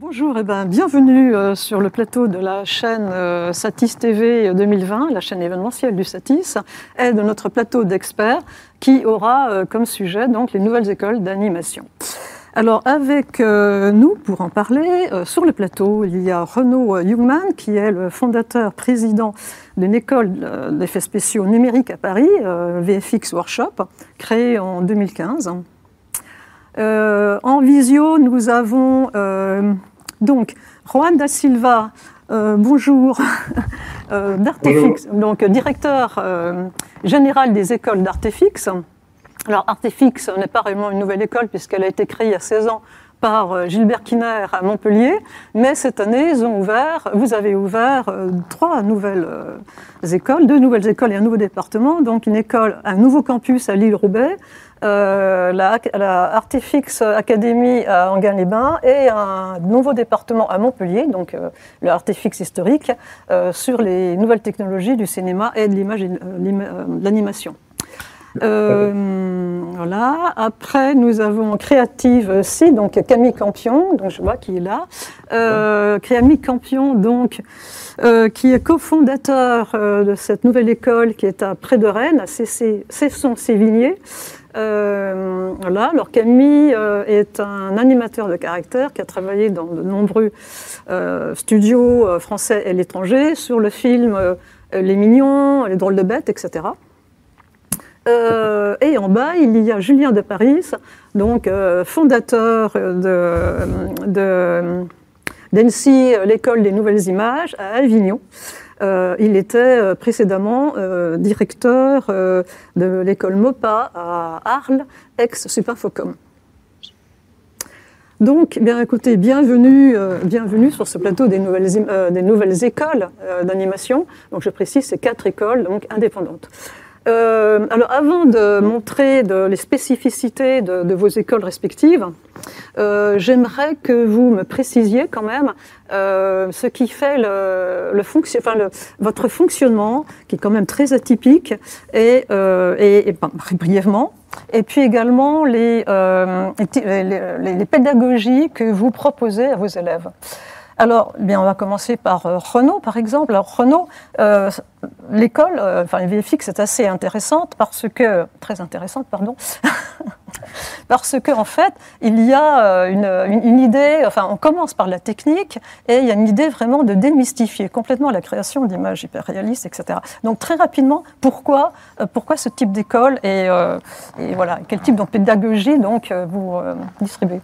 Bonjour et ben, bienvenue euh, sur le plateau de la chaîne euh, Satis TV 2020, la chaîne événementielle du Satis, et de notre plateau d'experts qui aura euh, comme sujet donc les nouvelles écoles d'animation. Alors avec nous pour en parler sur le plateau, il y a Renaud Jungmann qui est le fondateur président d'une école d'effets spéciaux numériques à Paris, VFX Workshop, créée en 2015. en visio, nous avons donc, Juan da Silva, euh, bonjour, euh, d'Artefix, donc directeur euh, général des écoles d'Artefix. Alors, Artefix n'est pas réellement une nouvelle école puisqu'elle a été créée il y a 16 ans par Gilbert Kiner à Montpellier, mais cette année, ils ont ouvert, vous avez ouvert trois nouvelles écoles, deux nouvelles écoles et un nouveau département, donc une école, un nouveau campus à Lille-Roubaix, euh, la, Artefix Academy à Anguin-les-Bains et un nouveau département à Montpellier, donc euh, le Artefix historique, euh, sur les nouvelles technologies du cinéma et de l'image, l'animation. voilà. Après, nous avons Créative C, donc Camille Campion, donc je vois qui est là. Camille Campion, donc, qui est cofondateur de cette nouvelle école qui est à près de Rennes, à Cesson-Sévigné. Euh. Alors Camille euh, est un animateur de caractère qui a travaillé dans de nombreux euh, studios français et l'étranger sur le film Les Mignons, Les Drôles de Bêtes, etc. et en bas, il y a Julien de Paris, donc fondateur de, l'école des nouvelles images, à Avignon. Euh, il était euh, précédemment euh, directeur de l'école MOPA à Arles, ex-Superfocom. Donc, bien écoutez, bienvenue, sur ce plateau des nouvelles, des nouvelles écoles d'animation. Donc, je précise, c'est quatre écoles donc indépendantes. Euh, alors, avant de montrer les spécificités de, vos écoles respectives, euh, j'aimerais que vous me précisiez quand même euh, ce qui fait votre fonctionnement, qui est quand même très atypique, et, brièvement, et puis également les, pédagogies que vous proposez à vos élèves. Alors, bien, on va commencer par euh, Renault, par exemple. Alors, Renault, euh, l'école, euh, enfin, VFX est assez intéressante parce que, très intéressante, pardon, parce qu'en en fait, il y a une, idée, enfin, on commence par la technique et il y a une idée vraiment de démystifier complètement la création d'images hyper réalistes, etc. Donc, très rapidement, pourquoi, pourquoi ce type d'école et, et, voilà, quel type de pédagogie donc vous distribuez?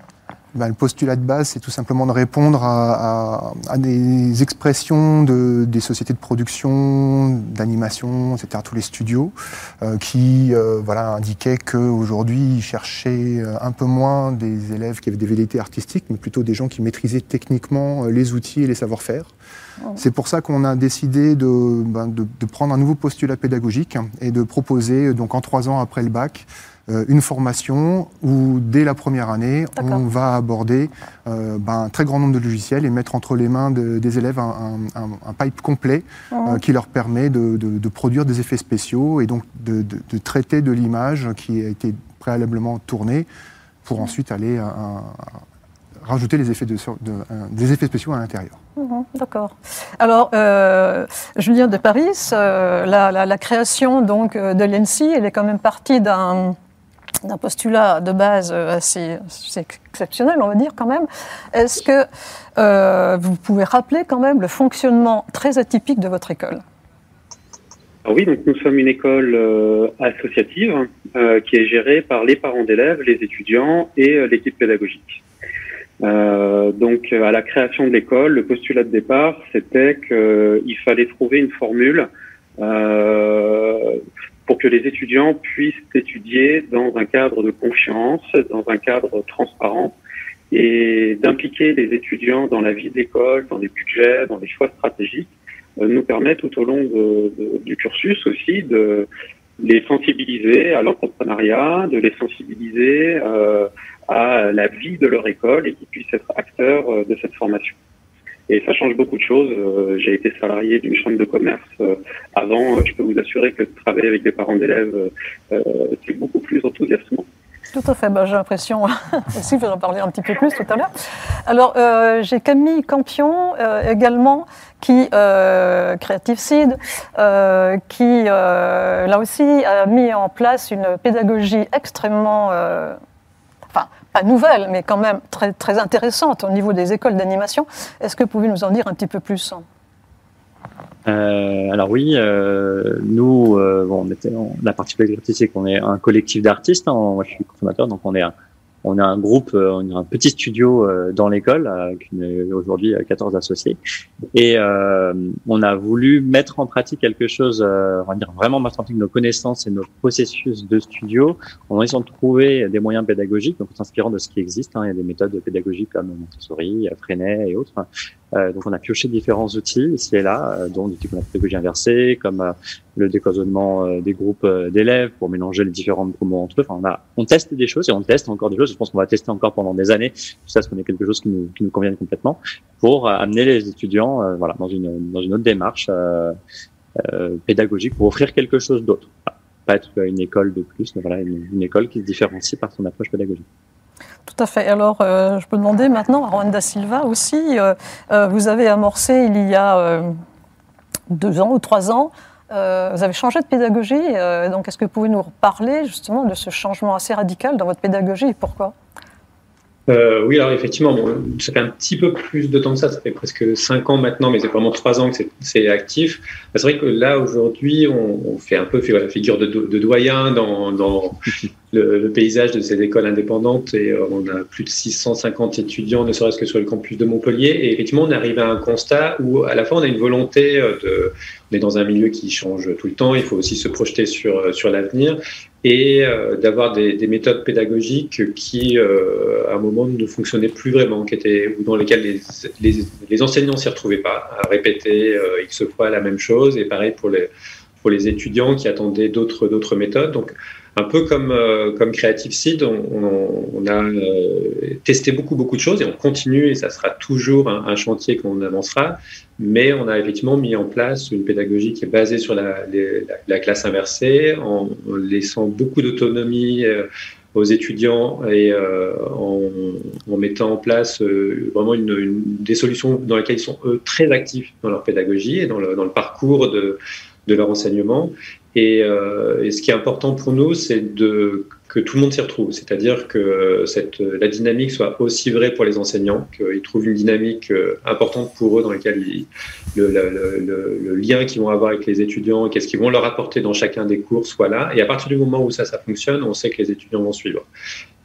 Ben, le postulat de base, c'est tout simplement de répondre à, des expressions de, des sociétés de production, d'animation, etc., tous les studios, euh, qui euh, voilà, indiquaient qu'aujourd'hui, ils cherchaient euh, un peu moins des élèves qui avaient des velléités artistiques, mais plutôt des gens qui maîtrisaient techniquement les outils et les savoir-faire. Oh. C'est pour ça qu'on a décidé de, ben, de, de, prendre un nouveau postulat pédagogique et de proposer, donc en trois ans après le bac, euh, une formation où, dès la première année, on va aborder euh, ben, un très grand nombre de logiciels et mettre entre les mains des élèves un, pipe complet euh, qui leur permet de, produire des effets spéciaux et donc de, traiter de l'image qui a été préalablement tournée pour ensuite aller rajouter les effets des effets spéciaux à l'intérieur. Mhm, d'accord. Alors, Julien de Paris, la, création donc de l'ENSI, elle est quand même partie d'un d'un postulat de base assez, exceptionnel, on va dire quand même. Est-ce que euh, vous pouvez rappeler quand même le fonctionnement très atypique de votre école? Ah Oui, donc nous sommes une école euh, associative euh, qui est gérée par les parents d'élèves, les étudiants et l'équipe pédagogique. donc à la création de l'école, le postulat de départ, c'était qu'il fallait trouver une formule pour que les étudiants puissent étudier dans un cadre de confiance, dans un cadre transparent, et d'impliquer les étudiants dans la vie de l'école, dans les budgets, dans les choix stratégiques, euh, nous permet tout au long du cursus aussi de les sensibiliser à l'entrepreneuriat, de les sensibiliser euh, à la vie de leur école et qu'ils puissent être acteurs euh, de cette formation. Et ça change beaucoup de choses. Euh, j'ai été salarié d'une chambre de commerce euh, avant. Je peux vous assurer que travailler avec des parents d'élèves, c'est beaucoup plus enthousiasmant. Tout à fait, bah, j'ai l'impression aussi, je vais en parler un petit peu plus tout à l'heure. Alors, euh, j'ai Camille Campion euh, également, qui, euh, Creative Seed, euh, qui, là aussi, a mis en place une pédagogie extrêmement, nouvelle, mais quand même très, très intéressante au niveau des écoles d'animation. Est-ce que vous pouvez nous en dire un petit peu plus euh, alors oui, euh, nous, euh, bon, on la particularité c'est qu'on est un collectif d'artistes. Hein, moi, je suis consommateur, donc on est un, on a un groupe, euh, on a un petit studio euh, dans l'école avec aujourd'hui 14 associés, et euh, on a voulu mettre en pratique quelque chose, on va dire vraiment mettre en pratique nos connaissances et nos processus de studio en essayant de trouver des moyens pédagogiques, donc en s'inspirant de ce qui existe. Hein, il y a des méthodes pédagogiques comme Montessori, Freinet et autres. Euh, donc on a pioché différents outils ici et là, euh, dont des types de pédagogie inversée, comme euh, le décloisonnement des groupes d'élèves pour mélanger les différents promos entre eux. Enfin, on, a, on teste des choses et on teste encore des choses. Je pense qu'on va tester encore pendant des années. Ça, ce qu'on est quelque chose qui nous, qui nous complètement pour amener les étudiants, voilà, dans une dans une autre démarche pédagogique pour offrir quelque chose d'autre. pas être une école de plus, mais voilà, une école qui se différencie par son approche pédagogique. Tout à fait. Alors, euh, je peux demander maintenant à Rwanda Silva aussi, euh, euh, vous avez amorcé il y a deux ans ou trois ans, vous avez changé de pédagogie. donc, est-ce que vous pouvez nous reparler justement de ce changement assez radical dans votre pédagogie et pourquoi? Euh, oui, alors effectivement, bon, ça fait un petit peu plus de temps que ça, ça fait presque cinq ans maintenant, mais c'est vraiment trois ans que c'est actif. C'est vrai que là, aujourd'hui, on, on, fait un peu la figure de, de doyen dans, dans le, le, paysage de ces écoles indépendantes et euh, on a plus de 650 étudiants, ne serait-ce que sur le campus de Montpellier. Et effectivement, on arrive à un constat où à la fois on a une volonté euh, de, on est dans un milieu qui change tout le temps, il faut aussi se projeter sur, euh, sur l'avenir et euh, d'avoir des, des, méthodes pédagogiques qui, euh, à un moment, ne fonctionnaient plus vraiment, qui étaient, ou dans lesquelles les, les, les enseignants s'y retrouvaient pas, à répéter euh, X fois la même chose, et pareil pour les, pour les étudiants qui attendaient d'autres, d'autres méthodes. Donc, un peu comme, euh, Creative Seed, on, a euh, testé beaucoup, beaucoup de choses et on continue et ça sera toujours un, un chantier qu'on avancera. Mais on a effectivement mis en place une pédagogie qui est basée sur la, classe inversée, en, laissant beaucoup d'autonomie euh, aux étudiants et euh, en, mettant en place vraiment des solutions dans lesquelles ils sont eux très actifs dans leur pédagogie et dans le, parcours de leur enseignement. Et, euh, et, ce qui est important pour nous, c'est que tout le monde s'y retrouve, c'est-à-dire que la dynamique soit aussi vraie pour les enseignants, qu'ils trouvent une dynamique euh, importante pour eux dans laquelle le, lien qu'ils vont avoir avec les étudiants, qu'est-ce qu'ils vont leur apporter dans chacun des cours soit là. Et à partir du moment où ça, ça fonctionne, on sait que les étudiants vont suivre.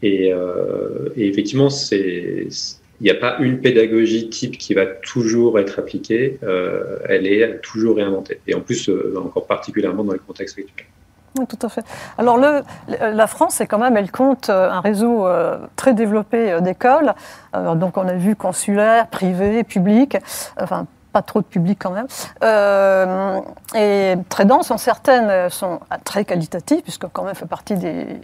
Et, euh, et effectivement, c'est il n'y a pas une pédagogie type qui va toujours être appliquée, euh, elle est toujours réinventée. Et en plus, euh, encore particulièrement dans le contexte actuel. Oui, tout à fait. Alors, le, la France, c'est quand même, elle compte euh, un réseau très développé d'écoles. donc, on a vu consulaire, privé, public. Enfin, pas trop de public quand même. Euh, et très denses, certaines sont très qualitatives, puisque quand même fait partie des,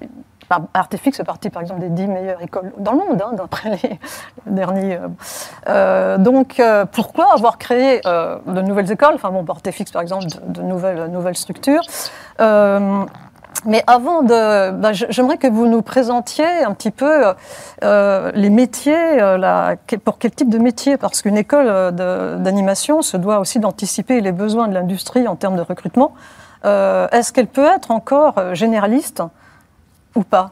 Artefix fait partie, par exemple, des 10 meilleures écoles dans le monde, hein, d'après les, derniers. Euh, donc, euh, pourquoi avoir créé euh, de nouvelles écoles? Enfin, bon, Artefix, par exemple, de, de nouvelles, nouvelles structures. Euh, mais avant de, ben, j'aimerais que vous nous présentiez un petit peu euh, les métiers, euh, pour quel type de métier, parce qu'une école d'animation se doit aussi d'anticiper les besoins de l'industrie en termes de recrutement. Euh, Est-ce qu'elle peut être encore généraliste ou pas?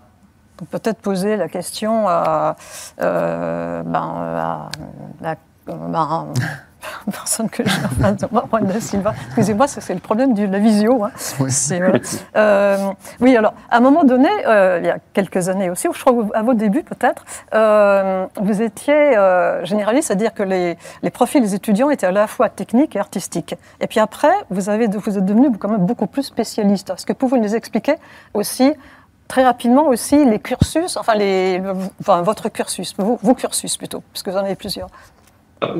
Peut-être poser la question à, euh, ben, à, ben, personne que j'ai en face de moi, Juan Silva. Excusez-moi, c'est le problème de la visio. Hein. Oui. Euh, euh, oui, alors, à un moment donné, euh, il y a quelques années aussi, je crois à vos débuts peut-être, euh, vous étiez généraliste, c'est-à-dire que les, les, profils des étudiants étaient à la fois techniques et artistiques. Et puis après, vous, avez, vous êtes devenu quand même beaucoup plus spécialiste. Est-ce que vous pouvez nous expliquer aussi très rapidement aussi les cursus, enfin, les, enfin votre cursus, vos, vos cursus plutôt, parce que vous en avez plusieurs.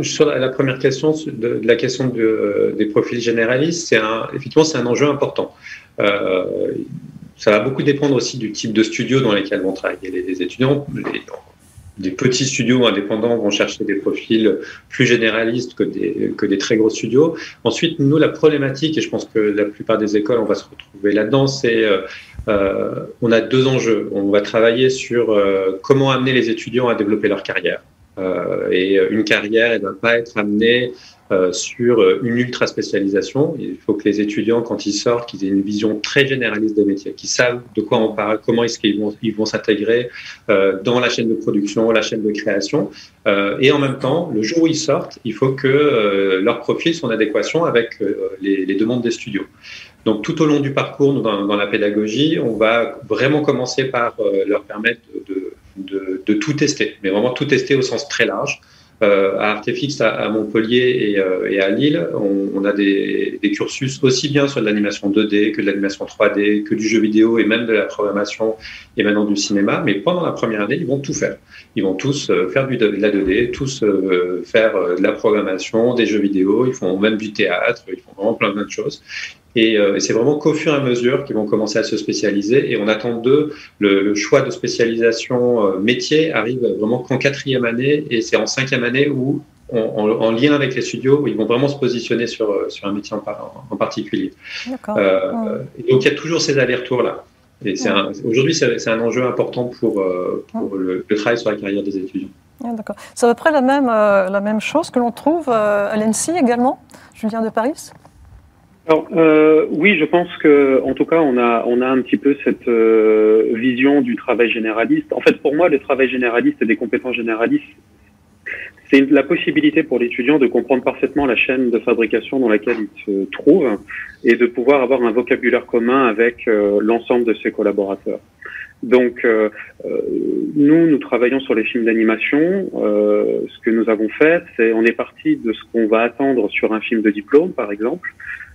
Sur la première question, de, la question de, des profils généralistes, c'est un, effectivement c'est un enjeu important. Euh, ça va beaucoup dépendre aussi du type de studio dans lesquels vont travailler les, étudiants. Des petits studios indépendants vont chercher des profils plus généralistes que des, que des très gros studios. Ensuite, nous, la problématique, et je pense que la plupart des écoles, on va se retrouver là-dedans, c'est euh, on a deux enjeux. On va travailler sur comment amener les étudiants à développer leur carrière. Et une carrière, elle ne doit pas être amenée euh, sur euh, une ultra spécialisation. Il faut que les étudiants, quand ils sortent, qu'ils aient une vision très généraliste des métiers, qu'ils savent de quoi on parle, comment est-ce qu'ils vont, ils vont s'intégrer euh, dans la chaîne de production, la chaîne de création. Euh, et en même temps, le jour où ils sortent, il faut que euh, leur profil soit en adéquation avec les, demandes des studios. Donc tout au long du parcours, dans, dans la pédagogie, on va vraiment commencer par leur permettre de, de, tout tester, mais vraiment tout tester au sens très large. Euh, à Artefix à, Montpellier et, euh, et, à Lille, on, a des, cursus aussi bien sur de l'animation 2D que de l'animation 3D, que du jeu vidéo et même de la programmation et maintenant du cinéma. Mais pendant la première année, ils vont tout faire. Ils vont tous euh, faire de la 2D, tous faire de la programmation, des jeux vidéo, ils font même du théâtre, ils font vraiment plein de choses. Et, euh, et c'est vraiment qu'au fur et à mesure qu'ils vont commencer à se spécialiser. Et on attend d'eux le, le, choix de spécialisation euh, métier arrive vraiment qu'en quatrième année. Et c'est en cinquième année où, en, en, en, lien avec les studios, où ils vont vraiment se positionner sur, euh, sur un métier en, en particulier. Euh, donc il y a toujours ces allers-retours-là. Et c'est aujourd'hui, c'est un enjeu important pour, pour le, le, travail sur la carrière des étudiants. D'accord. C'est à peu près la même, la même chose que l'on trouve à l'ENSI également, Julien de Paris alors, euh, oui, je pense que, en tout cas, on a, on a un petit peu cette euh, vision du travail généraliste. En fait, pour moi, le travail généraliste et des compétences généralistes, c'est la possibilité pour l'étudiant de comprendre parfaitement la chaîne de fabrication dans laquelle il se trouve et de pouvoir avoir un vocabulaire commun avec euh, l'ensemble de ses collaborateurs. Donc, euh, euh, nous, nous travaillons sur les films d'animation. ce que nous avons fait, c'est on est parti de ce qu'on va attendre sur un film de diplôme, par exemple.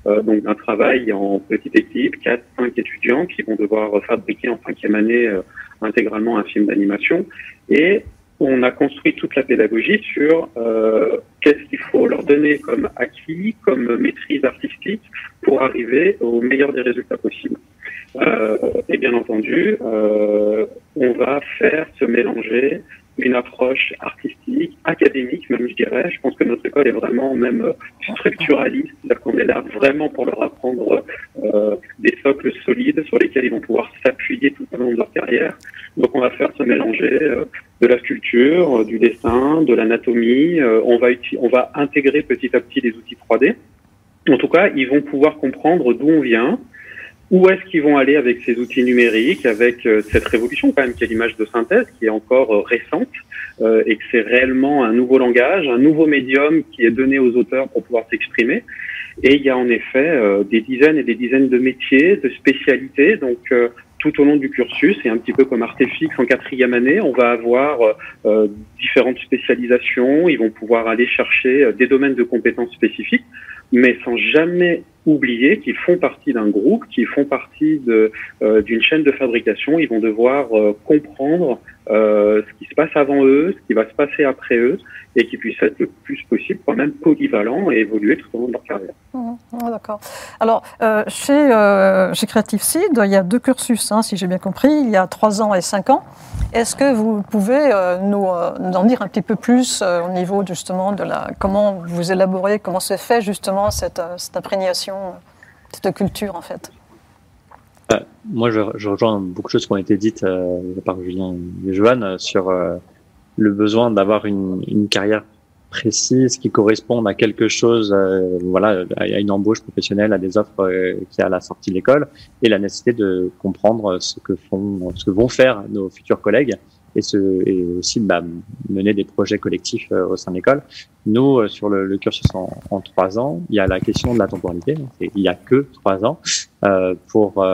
Euh, donc un travail en petite équipe, 4, 5 étudiants qui vont devoir fabriquer en cinquième année euh, intégralement un film d'animation. Et on a construit toute la pédagogie sur euh, qu'est-ce qu'il faut leur donner comme acquis, comme maîtrise artistique pour arriver au meilleur des résultats possibles. Euh, et bien entendu, euh, on va faire se mélanger une approche artistique, académique même, je dirais. Je pense que notre école est vraiment même structuraliste, c'est-à-dire qu'on est là vraiment pour leur apprendre euh, des socles solides sur lesquels ils vont pouvoir s'appuyer tout au long de leur carrière. Donc on va faire se mélanger euh, de la sculpture, euh, du dessin, de l'anatomie. Euh, on va on va intégrer petit à petit des outils 3D. En tout cas, ils vont pouvoir comprendre d'où on vient, où est-ce qu'ils vont aller avec ces outils numériques, avec euh, cette révolution quand même qui est l'image de synthèse, qui est encore euh, récente, euh, et que c'est réellement un nouveau langage, un nouveau médium qui est donné aux auteurs pour pouvoir s'exprimer. Et il y a en effet des dizaines et des dizaines de métiers, de spécialités. Donc tout au long du cursus, et un petit peu comme Artefix en quatrième année, on va avoir euh, différentes spécialisations, ils vont pouvoir aller chercher des domaines de compétences spécifiques, mais sans jamais oublier qu'ils font partie d'un groupe, qu'ils font partie d'une euh, chaîne de fabrication. Ils vont devoir euh, comprendre euh, ce qui se passe avant eux, ce qui va se passer après eux, et qu'ils puissent être le plus possible quand même polyvalents et évoluer tout au long de leur carrière. Mmh, D'accord. Alors, chez, chez Creative Seed, il y a deux cursus, hein, si j'ai bien compris. Il y a trois ans et cinq ans. Est-ce que vous pouvez nous, en dire un petit peu plus au niveau justement de la comment vous élaborez, comment se fait justement cette, cette imprégnation, cette culture en fait. Moi, je, rejoins beaucoup de choses qui ont été dites par Julien et Joanne sur le besoin d'avoir une, carrière précise qui corresponde à quelque chose, euh, voilà, à une embauche professionnelle, à des offres euh, qui a à la sortie de l'école, et la nécessité de comprendre ce que font, ce que vont faire nos futurs collègues, et, ce, et aussi bah, mener des projets collectifs euh, au sein de l'école. Nous, euh, sur le, le cursus en, en, trois ans, il y a la question de la temporalité. il y a que trois ans euh, pour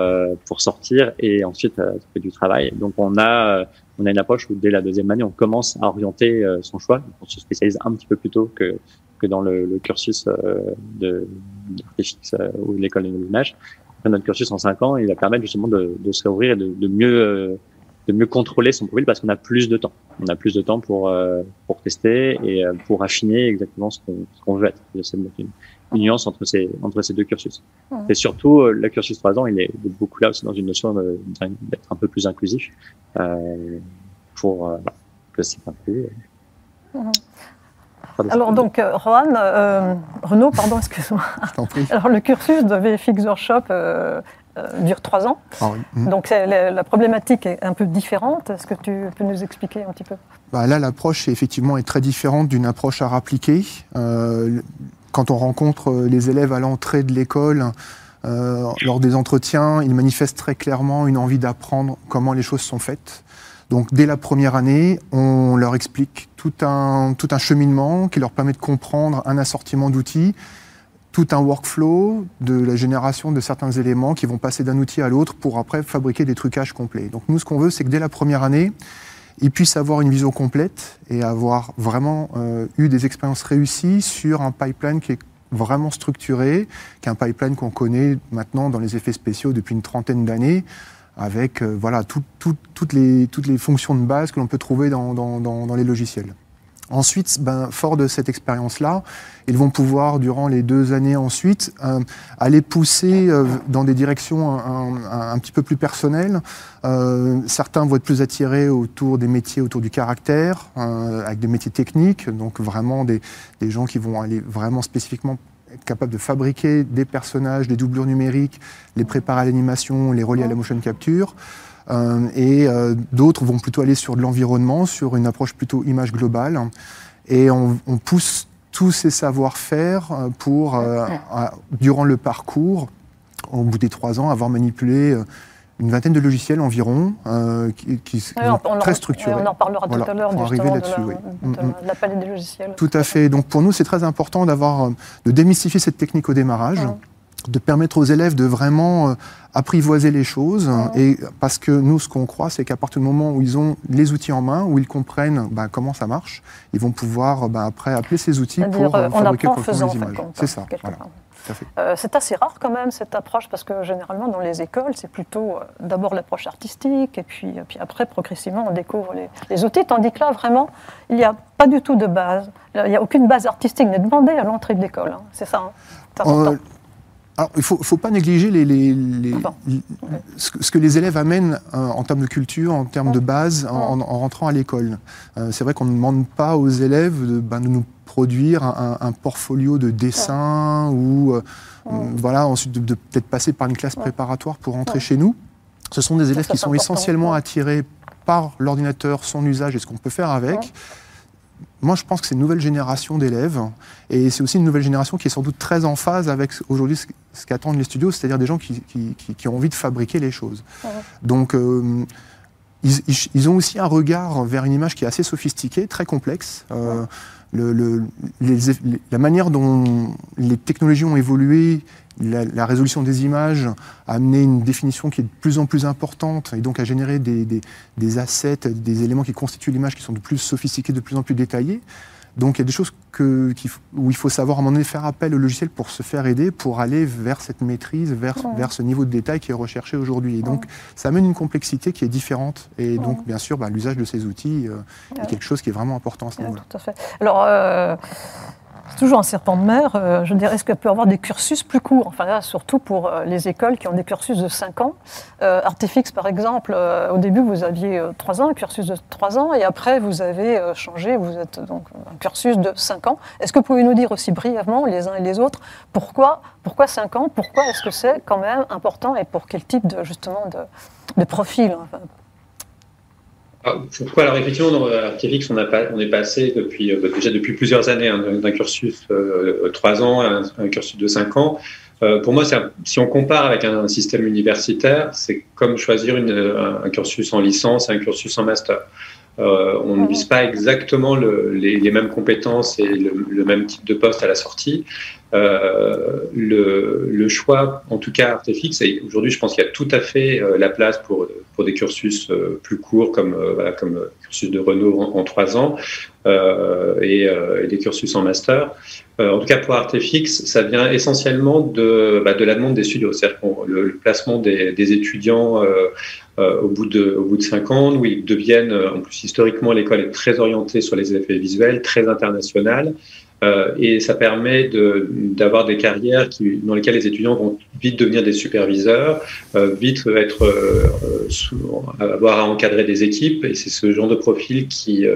pour sortir et ensuite trouver du travail. Donc on a on a une approche où dès la deuxième année, on commence à orienter euh, son choix. On se spécialise un petit peu plus tôt que, que dans le, le cursus euh, de, euh, ou de l'école de l'image. Notre cursus en cinq ans, il va permettre justement de, de se réouvrir et de, de mieux de mieux contrôler son profil parce qu'on a plus de temps. On a plus de temps pour pour tester et pour affiner exactement ce qu'on qu veut être. C'est une, une, nuance entre ces entre ces deux cursus. Mmh. Et surtout, le cursus trois ans, il est beaucoup là aussi dans une notion d'être un peu plus inclusif euh, pour euh, que c'est un peu. Mmh. Alors donc, euh, Rohan, euh, Renaud, pardon, excuse-moi. Alors le cursus de VFX Workshop euh, dure trois ans. Ah mm. Donc la, problématique est un peu différente. Est-ce que tu peux nous expliquer un petit peu? Bah Là, l'approche effectivement est très différente d'une approche à appliquer. quand on rencontre les élèves à l'entrée de l'école, lors des entretiens, ils manifestent très clairement une envie d'apprendre comment les choses sont faites. Donc dès la première année, on leur explique tout un, tout un cheminement qui leur permet de comprendre un assortiment d'outils, tout un workflow de la génération de certains éléments qui vont passer d'un outil à l'autre pour après fabriquer des trucages complets. Donc nous, ce qu'on veut, c'est que dès la première année, ils puissent avoir une vision complète et avoir vraiment euh, eu des expériences réussies sur un pipeline qui est vraiment structuré, qui est un pipeline qu'on connaît maintenant dans les effets spéciaux depuis une trentaine d'années, avec euh, voilà, toutes, les, toutes les fonctions de base que l'on peut trouver dans, dans, les logiciels. Ensuite, ben, fort de cette expérience-là, ils vont pouvoir, durant les deux années ensuite, euh, aller pousser euh, dans des directions un, petit peu plus personnelles. certains vont être plus attirés autour des métiers, autour du caractère, avec des métiers techniques, donc vraiment des, des gens qui vont aller vraiment spécifiquement être capable de fabriquer des personnages, des doublures numériques, les préparer à l'animation, les relier à la motion capture. Euh, et euh, d'autres vont plutôt aller sur de l'environnement, sur une approche plutôt image globale. Et on, pousse tous ces savoir-faire euh, pour, durant le parcours, au bout des trois ans, avoir manipulé une vingtaine de logiciels environ, euh, qui, sont très structurés. on en parlera tout à l'heure de, la, mm, mm. la palette des logiciels. Tout à fait. Donc pour nous, c'est très important d'avoir, euh, de démystifier cette technique au démarrage. de permettre aux élèves de vraiment euh, apprivoiser les choses. Et parce que nous, ce qu'on croit, c'est qu'à partir du moment où ils ont les outils en main, où ils comprennent bah, comment ça marche, ils vont pouvoir bah, après appeler ces outils pour fabriquer correctement les images. C'est ça. Voilà. Euh, c'est assez rare quand même cette approche parce que généralement dans les écoles c'est plutôt euh, d'abord l'approche artistique et puis, puis après progressivement on découvre les, outils tandis que là vraiment il n'y a pas du tout de base, il n'y a aucune base artistique n'est demandée à l'entrée de l'école, hein. c'est ça. Hein. Euh, alors, il ne faut, faut, pas négliger les, les, ce, que, les élèves amènent en termes de culture, en termes de base, en, rentrant à l'école. c'est vrai qu'on ne demande pas aux élèves de, ben, de nous produire un, portfolio de dessin ou euh, voilà, ensuite de, peut-être passer par une classe préparatoire pour rentrer chez nous. Ce sont des élèves qui sont essentiellement attirés par l'ordinateur, son usage et ce qu'on peut faire avec. Moi, je pense que c'est une nouvelle génération d'élèves et c'est aussi une nouvelle génération qui est sans doute très en phase avec aujourd'hui ce qu'attendent les studios, c'est-à-dire des gens qui, qui, ont envie de fabriquer les choses. Donc, euh, ils, ont aussi un regard vers une image qui est assez sophistiquée, très complexe. Euh, le, la manière dont les technologies ont évolué, la, résolution des images a amené une définition qui est de plus en plus importante et donc a généré des, des, des assets, des éléments qui constituent l'image qui sont de plus sophistiqués, de plus en plus détaillés. Donc il y a des choses que, où il faut savoir à un moment donné faire appel au logiciel pour se faire aider, pour aller vers cette maîtrise, vers, vers ce niveau de détail qui est recherché aujourd'hui. Et donc ça amène une complexité qui est différente. Et donc bien sûr, bah, l'usage de ces outils euh, est quelque chose qui est vraiment important à ce niveau-là. Alors, euh, c'est toujours un serpent de mer. Euh, je dirais, est-ce qu'il peut y avoir des cursus plus courts? Enfin là, surtout pour euh, les écoles qui ont des cursus de 5 ans. Euh, Artefix, par exemple, au début, vous aviez 3 ans, un cursus de 3 ans, et après, vous avez changé, vous êtes donc un cursus de 5 ans. Est-ce que vous pouvez nous dire aussi brièvement, les uns et les autres, pourquoi, pourquoi 5 ans? Pourquoi est-ce que c'est quand même important et pour quel type de, justement de, profil ah, pourquoi Alors effectivement, dans Artifix, on, on est passé depuis, euh, déjà depuis plusieurs années hein, d'un cursus euh, 3 ans à un, cursus de 5 ans. Euh, pour moi, si on compare avec un, système universitaire, c'est comme choisir une, un, cursus en licence et un cursus en master. Euh, on ne vise pas exactement le, les, les, mêmes compétences et le, le, même type de poste à la sortie. Euh, le, le, choix, en tout cas Artefix, et aujourd'hui je pense qu'il y a tout à fait euh, la place pour, pour des cursus plus courts comme, voilà, comme cursus de Renault en, trois ans et, et, des cursus en master. en tout cas pour Artefix, ça vient essentiellement de, bah, de la demande des studios, c'est-à-dire le, le, placement des, des étudiants au, bout de, au bout de cinq ans, où ils deviennent, en plus historiquement l'école est très orientée sur les effets visuels, très internationale. Euh, et ça permet d'avoir des carrières qui, dans lesquelles les étudiants vont vite devenir des superviseurs, euh, vite être, euh, sous, avoir à encadrer des équipes, et c'est ce genre de profil qui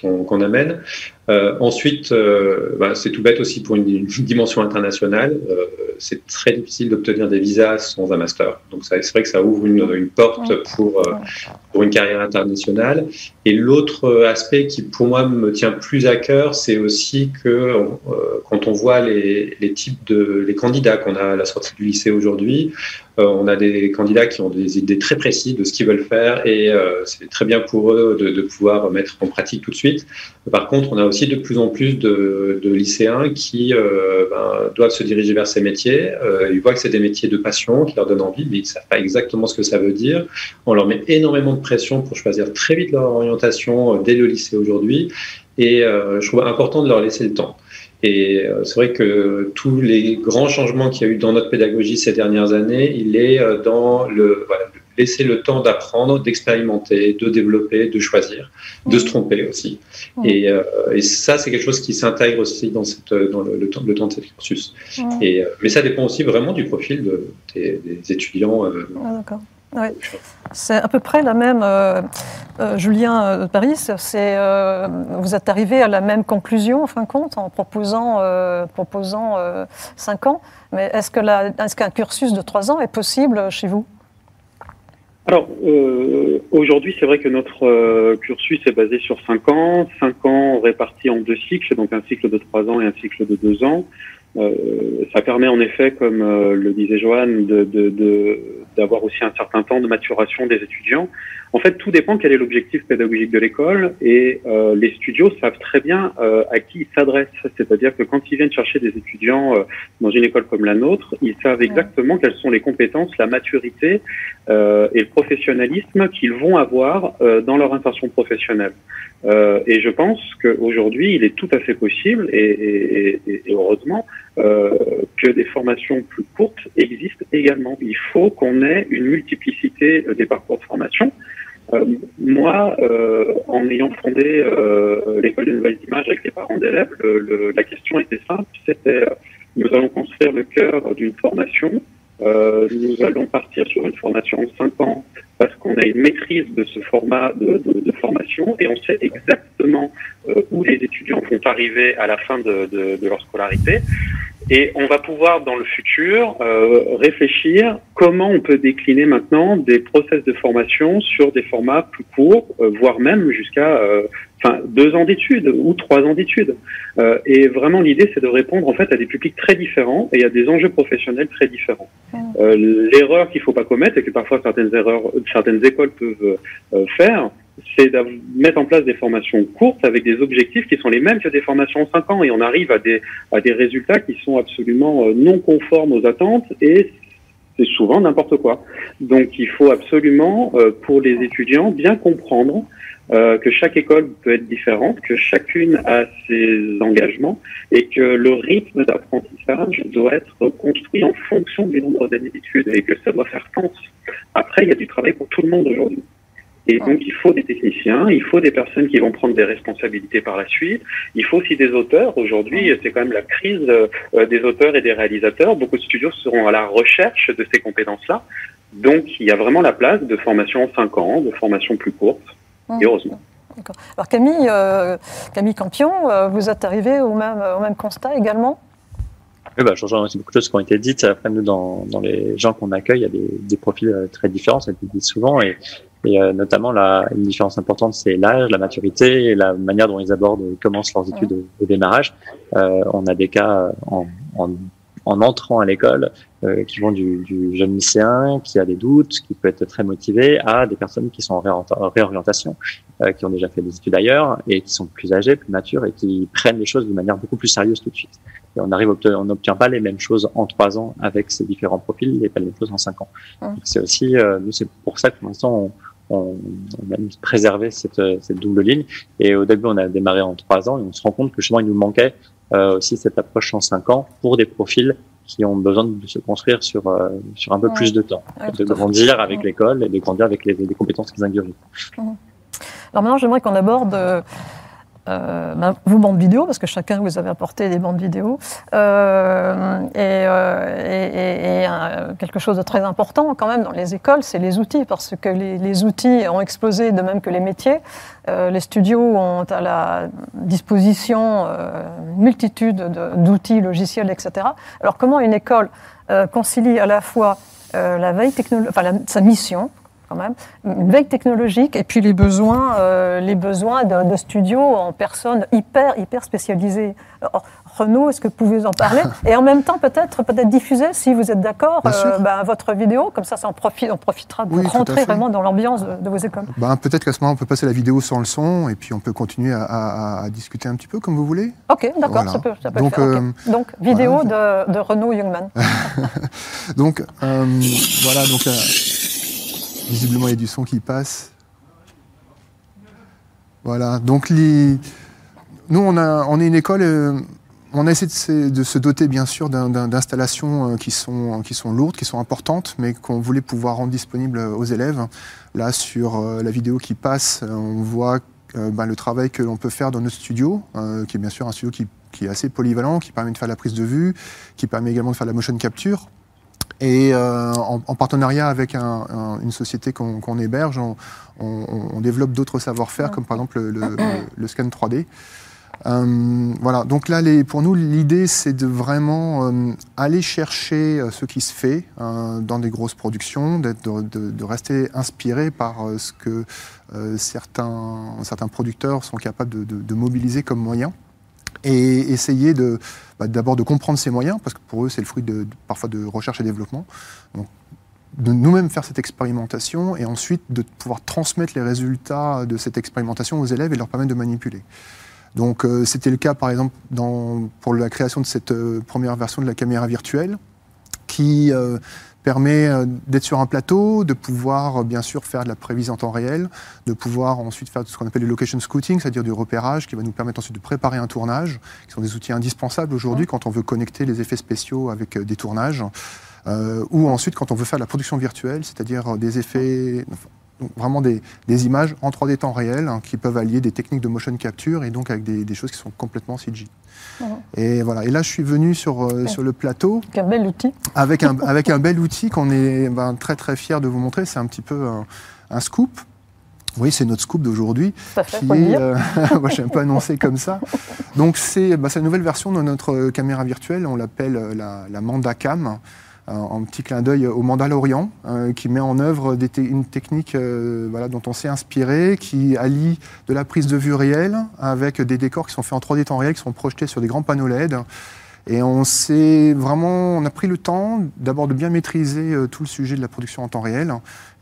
qu'on amène. Euh, ensuite, euh, bah, c'est tout bête aussi pour une, dimension internationale. Euh, c'est très difficile d'obtenir des visas sans un master. Donc c'est vrai que ça ouvre une, une porte pour, pour une carrière internationale. Et l'autre aspect qui pour moi me tient plus à cœur, c'est aussi que quand on voit les, les, types de les candidats qu'on a à la sortie du lycée aujourd'hui, on a des candidats qui ont des idées très précises de ce qu'ils veulent faire et c'est très bien pour eux de, de pouvoir mettre en pratique tout de suite. Par contre, on a aussi de plus en plus de, lycéens qui euh, ben, doivent se diriger vers ces métiers. Euh, ils voient que c'est des métiers de passion qui leur donnent envie, mais ils ne savent pas exactement ce que ça veut dire. On leur met énormément de pression pour choisir très vite leur orientation euh, dès le lycée aujourd'hui. Et je trouve important de leur laisser le temps. Et c'est vrai que tous les grands changements qu'il y a eu dans notre pédagogie ces dernières années, il est dans le, laisser le temps d'apprendre, d'expérimenter, de développer, de choisir, de se tromper aussi. Et, euh, et, ça, c'est quelque chose qui s'intègre aussi dans, cette, dans le, temps, le temps de cette cursus. Et, euh, mais ça dépend aussi vraiment du profil de, des, étudiants. Euh, ah, D'accord. Ouais. C'est à peu près la même, Julien de Paris, c'est, vous êtes arrivé à la même conclusion en fin de compte en proposant, proposant 5 ans, mais est-ce, que la, est-ce qu'un cursus de 3 ans est possible chez vous? Alors, euh, aujourd'hui, c'est vrai que notre euh, cursus est basé sur 5 ans, 5 ans répartis en deux cycles, donc un cycle de 3 ans et un cycle de 2 ans. Euh, ça permet en effet, comme euh, le disait Joanne, d'avoir de, de, aussi un certain temps de maturation des étudiants. En fait, tout dépend quel est l'objectif pédagogique de l'école et euh, les studios savent très bien euh, à qui ils s'adressent. C'est-à-dire que quand ils viennent chercher des étudiants euh, dans une école comme la nôtre, ils savent exactement quelles sont les compétences, la maturité et le professionnalisme qu'ils vont avoir dans leur insertion professionnelle. et je pense qu'aujourd'hui, il est tout à fait possible et heureusement que des formations plus courtes existent également. Il faut qu'on ait une multiplicité des parcours de formation. Euh, moi, euh, en ayant fondé euh, l'école des nouvelles images avec les parents d'élèves, la question était simple, c'était nous allons construire le cœur d'une formation, nous allons partir sur une formation en 5 ans parce qu'on a une maîtrise de ce format de, formation et on sait exactement où les étudiants vont arriver à la fin de, leur scolarité. Et on va pouvoir, dans le futur, euh, réfléchir comment on peut décliner maintenant des process de formation sur des formats plus courts, euh, voire même jusqu'à euh, enfin deux ans d'études ou trois ans d'études. Euh, et vraiment, l'idée, c'est de répondre en fait à des publics très différents et à des enjeux professionnels très différents. L'erreur qu'il faut pas commettre et que parfois certaines erreurs, certaines écoles peuvent faire, c'est de mettre en place des formations courtes avec des objectifs qui sont les mêmes que des formations en 5 ans et on arrive à des, à des résultats qui sont absolument euh, non conformes aux attentes et c'est souvent n'importe quoi. Donc il faut absolument, euh, pour les étudiants, bien comprendre euh, que chaque école peut être différente, que chacune a ses engagements et que le rythme d'apprentissage doit être construit en fonction du nombre d'années d'études et que ça doit faire sens. Après, il y a du travail pour tout le monde aujourd'hui. Et donc, il faut des techniciens, il faut des personnes qui vont prendre des responsabilités par la suite. Il faut aussi des auteurs. Aujourd'hui, c'est quand même la crise euh, des auteurs et des réalisateurs. Beaucoup de studios seront à la recherche de ces compétences-là. Donc, il y a vraiment la place de formation en 5 ans, de formation plus courte, et heureusement. Alors, Camille, euh, Camille Campion, euh, vous êtes arrivé au même, au même constat également? Oui, bah, je rejoins aussi beaucoup de choses qui ont été dites. Après, nous, dans, dans les gens qu'on accueille, il y a des, des profils très différents, ça a été dit souvent. Et et euh, notamment, la, une différence importante, c'est l'âge, la maturité et la manière dont ils abordent et commencent leurs études au, démarrage. Euh, on a des cas en, en, en entrant à l'école euh, qui vont du, du, jeune lycéen qui a des doutes, qui peut être très motivé, à des personnes qui sont en réorientation, euh, qui ont déjà fait des études ailleurs et qui sont plus âgées, plus matures et qui prennent les choses de manière beaucoup plus sérieuse tout de suite. Et on arrive, on n'obtient pas les mêmes choses en trois ans avec ces différents profils et pas les mêmes choses en cinq ans. C'est aussi, nous, c'est pour ça que pour l'instant, on, on, a préservé cette, cette, double ligne. Et au début, on a démarré en trois ans et on se rend compte que justement, il nous manquait euh, aussi cette approche en cinq ans pour des profils qui ont besoin de se construire sur, euh, sur un peu plus de temps, de grandir avec l'école et de grandir avec les, les compétences qu'ils ingurgitent. Alors maintenant, j'aimerais qu'on aborde euh, euh, ben, vos bandes vidéo, parce que chacun vous avez apporté des bandes vidéo, euh, et, euh, et, quelque chose de très important quand même dans les écoles, c'est les outils, parce que les, outils ont explosé de même que les métiers. les studios ont à la disposition une multitude d'outils, logiciels, etc. Alors comment une école concilie à la fois la veille technologique, sa mission, quand même, une veille technologique et puis les besoins, euh, les besoins de, studios en personnes hyper, hyper spécialisées. Renaud, est-ce que vous pouvez en parler Et en même temps, peut-être peut diffuser, si vous êtes d'accord, euh, ben, votre vidéo, comme ça, ça en profite, on profitera de rentrer vraiment dans l'ambiance de, vos écoles. Ben, peut-être qu'à ce moment, on peut passer la vidéo sans le son et puis on peut continuer à, discuter un petit peu comme vous voulez. Ok, d'accord, ça peut, ça peut Donc, le faire. Euh, donc, vidéo de, de, Renaud Youngman. donc, voilà, donc... Visiblement, il y a du son qui passe. Voilà. Donc, nous, on, a, est une école. Euh, on a essayé de se, doter, bien sûr, d'installations euh, qui sont, lourdes, qui sont importantes, mais qu'on voulait pouvoir rendre disponibles aux élèves. Là, sur euh, la vidéo qui passe, on voit ben, le travail que l'on peut faire dans notre studio, qui est bien sûr un studio qui, qui, est assez polyvalent, qui permet de faire la prise de vue, qui permet également de faire la motion capture. Et euh, en, partenariat avec une société qu'on héberge, on, développe d'autres savoir-faire, comme par exemple le, scan 3D. Euh, voilà, donc là, les, pour nous, l'idée, c'est de vraiment euh, aller chercher ce qui se fait dans des grosses productions, de, de, rester inspiré par ce que certains, certains producteurs sont capables de, mobiliser comme moyen et essayer de bah, d'abord de comprendre ces moyens, parce que pour eux c'est le fruit de, parfois de recherche et développement. Donc, de nous-mêmes faire cette expérimentation et ensuite de pouvoir transmettre les résultats de cette expérimentation aux élèves et leur permettre de manipuler. Donc euh, c'était le cas par exemple dans, pour la création de cette euh, première version de la caméra virtuelle qui euh, permet euh, d'être sur un plateau, de pouvoir euh, bien sûr faire de la prévision en temps réel, de pouvoir ensuite faire ce qu'on appelle le location scouting, c'est-à-dire du repérage qui va nous permettre ensuite de préparer un tournage, qui sont des outils indispensables aujourd'hui quand on veut connecter les effets spéciaux avec euh, des tournages, ou ensuite quand on veut faire la production virtuelle, c'est-à-dire des effets, vraiment des, images en 3D temps réel hein, qui peuvent allier des techniques de motion capture et donc avec des, choses qui sont complètement CG. Et voilà. Et là, je suis venu sur, euh, sur le plateau. Avec un bel outil. Avec un, avec un bel outil qu'on est ben, très très fier de vous montrer. C'est un petit peu un, scoop. Oui, c'est notre scoop d'aujourd'hui. Qui est, euh, moi, j'ai un peu annoncé comme ça. Donc, c'est bah, une nouvelle version de notre caméra virtuelle. On l'appelle euh, la, la Manda Cam un petit clin d'œil au Mandalorian, euh, qui met en œuvre une technique euh, dont on s'est inspiré, qui allie de la prise de vue réelle avec des décors qui sont faits en 3D temps réel, qui sont projetés sur des grands panneaux LED. Et on s'est vraiment, on a pris le temps d'abord de bien maîtriser euh, tout le sujet de la production en temps réel,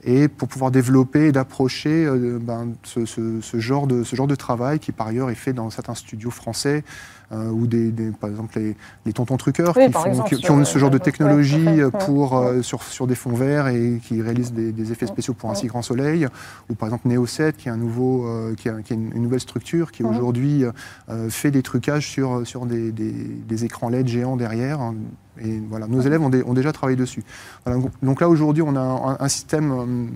et pour pouvoir développer et d'approcher ben, ce, ce, genre de, ce genre de travail qui par ailleurs est fait dans certains studios français euh, ou des, par exemple les, les tontons truqueurs qui, ont ce genre de technologie pour, euh, sur, sur, des fonds verts et qui réalisent des, effets spéciaux pour un si grand soleil, ou par exemple Neo7 qui est, un nouveau, euh, qui, a, qui une, nouvelle structure qui aujourd'hui fait des trucages sur, sur des, des, écrans LED géants derrière. Et voilà, nos élèves ont, ont déjà travaillé dessus. donc là, aujourd'hui, on a un, système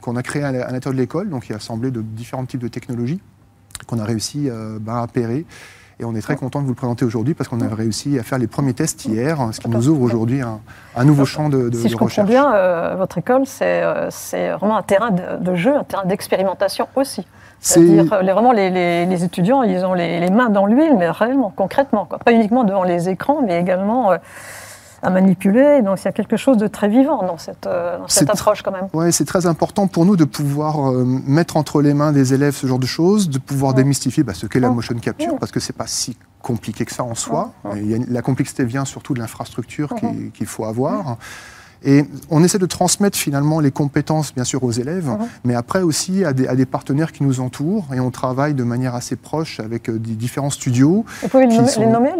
qu'on a créé à l'intérieur de l'école, donc qui est assemblé de différents types de technologies qu'on a réussi bah, à appairer et on est très content de vous le présenter aujourd'hui parce qu'on a réussi à faire les premiers tests hier, ce qui nous ouvre aujourd'hui un, nouveau champ de, de, si je comprends bien, euh, votre école, euh, c'est vraiment un terrain de, jeu, un terrain d'expérimentation aussi. C'est-à-dire, euh, vraiment, les, étudiants, ils ont les, mains dans l'huile, mais réellement, concrètement. Quoi. Pas uniquement devant les écrans, mais également à manipuler. Donc il y a quelque chose de très vivant dans cette, euh, cette approche quand même. Oui, c'est très important pour nous de pouvoir euh, mettre entre les mains des élèves ce genre de choses, de pouvoir démystifier bah, ce qu'est la motion capture, parce que c'est pas si compliqué que ça en soi. la complexité vient surtout de l'infrastructure qu'il faut avoir. Et on essaie de transmettre finalement les compétences, bien sûr, aux élèves, mhm. mais après aussi à des, partenaires qui nous entourent. Et on travaille de manière assez proche avec euh, des différents studios. Vous pouvez les nommer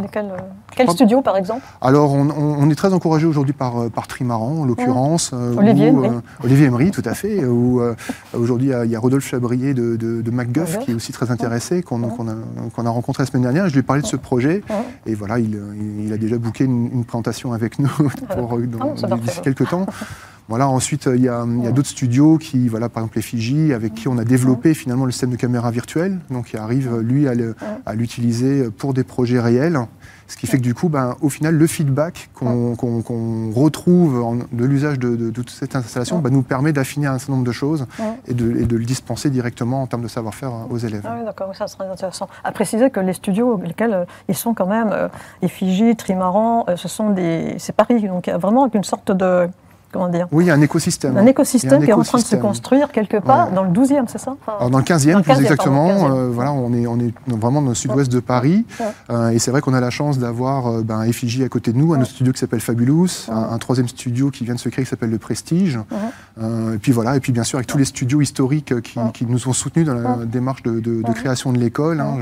lesquels, euh, Quels studios, par exemple? Alors, on, est très encouragé aujourd'hui par, euh, par Trimaran, en l'occurrence. Olivier Emery. Olivier Emery, tout à fait. Où aujourd'hui, il y a Rodolphe Chabrier de, de, MacGuff qui est aussi très intéressé, qu'on a, rencontré la semaine dernière. Je lui ai parlé de ce projet. Et voilà, il, a déjà booké une, présentation avec nous pour, d'ici quelques temps. Voilà, ensuite, il y a, d'autres studios qui, voilà, par exemple Fiji, avec qui on a développé finalement le système de caméra virtuelle, donc il arrive, lui, à l'utiliser pour des projets réels. Ce qui fait que du coup, ben, au final, le feedback qu'on retrouve de l'usage de, toute cette installation ben, nous permet d'affiner un certain nombre de choses et de, le dispenser directement en termes de savoir-faire euh, aux élèves. Ah oui, d'accord, ça serait intéressant. À préciser que les studios, lesquels euh, ils sont quand même, euh, Effigie, Trimaran, ce sont des. C'est Paris, donc il y a vraiment une sorte de dire Oui, un écosystème. Un écosystème qui est en train de se construire quelque part dans le 12e, c'est ça Dans le 15e, plus exactement. Euh, voilà, on est, on est vraiment dans le sud-ouest de Paris. Euh, et c'est vrai qu'on a la chance d'avoir euh, ben, Effigie à côté de nous, un autre studio qui s'appelle Fabulous, un, troisième studio qui vient de se créer qui s'appelle Le Prestige. et puis voilà, et puis bien sûr avec tous les studios historiques qui, nous ont soutenus dans la démarche de, création de l'école. Hein.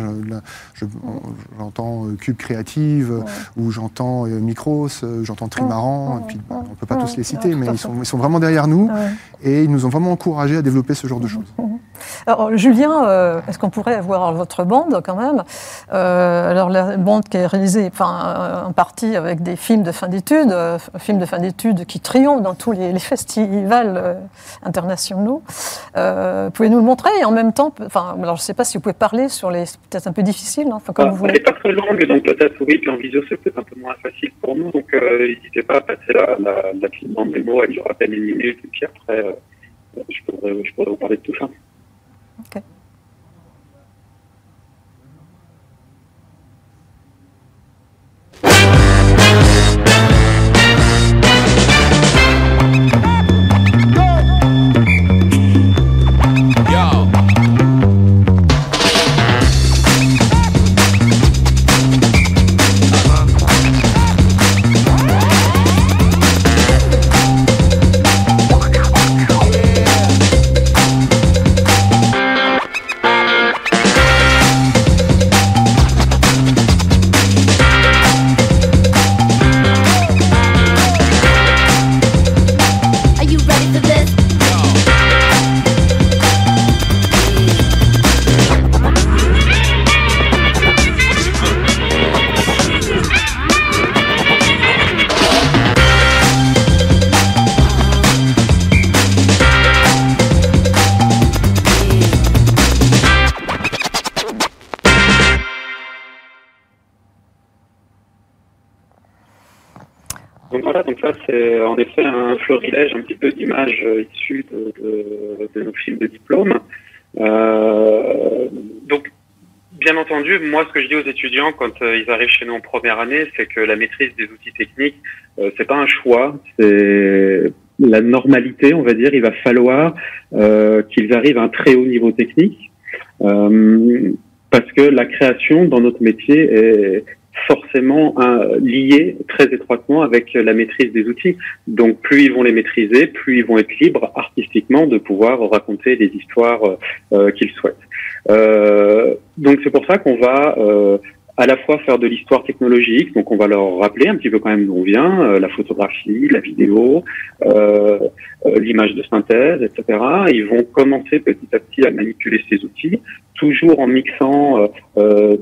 J'entends Cube Créative, ou j'entends Micros, j'entends Trimaran, et puis on ne peut pas tous les citer, mais ils sont, ils sont, vraiment derrière nous ah et ils nous ont vraiment encouragés à développer ce genre de choses. Mhm. Alors, Julien, euh, est-ce qu'on pourrait avoir votre bande quand même? Euh, Alors, la bande qui est réalisée enfin, euh, en partie avec des films de fin d'études, films de fin d'études qui triomphent dans tous les, festivals internationaux. Pouvez-nous le montrer? Et en même temps, enfin, alors je ne sais pas si vous pouvez parler sur les. C'est peut-être un peu difficile, hein, comme vous voulez. Elle n'est pas très longue, donc peut-être oui, puis en visio c'est peut-être un peu moins facile pour nous, donc n'hésitez pas à passer la, la, la petite démo, elle dure à peine une minute, et puis après, je pourrais, je pourrais vous parler de tout ça. Okay. en effet un florilège un petit peu d'images euh, issues de, nos films de diplôme. Euh, donc, bien entendu, moi, ce que je dis aux étudiants quand euh, ils arrivent chez nous en première année, c'est que la maîtrise des outils techniques, c'est pas un choix, c'est la normalité, on va dire. Il va falloir qu'ils arrivent à un très haut niveau technique. parce que la création dans notre métier est, forcément hein, liés très étroitement avec la maîtrise des outils. Donc plus ils vont les maîtriser, plus ils vont être libres artistiquement de pouvoir raconter les histoires euh, euh, qu'ils souhaitent. Euh, donc c'est pour ça qu'on va à la fois faire de l'histoire technologique, donc on va leur rappeler un petit peu quand même d'où on vient, euh, la photographie, la vidéo, euh, euh, l'image de synthèse, etc. Ils vont commencer petit à petit à manipuler ces outils, toujours en mixant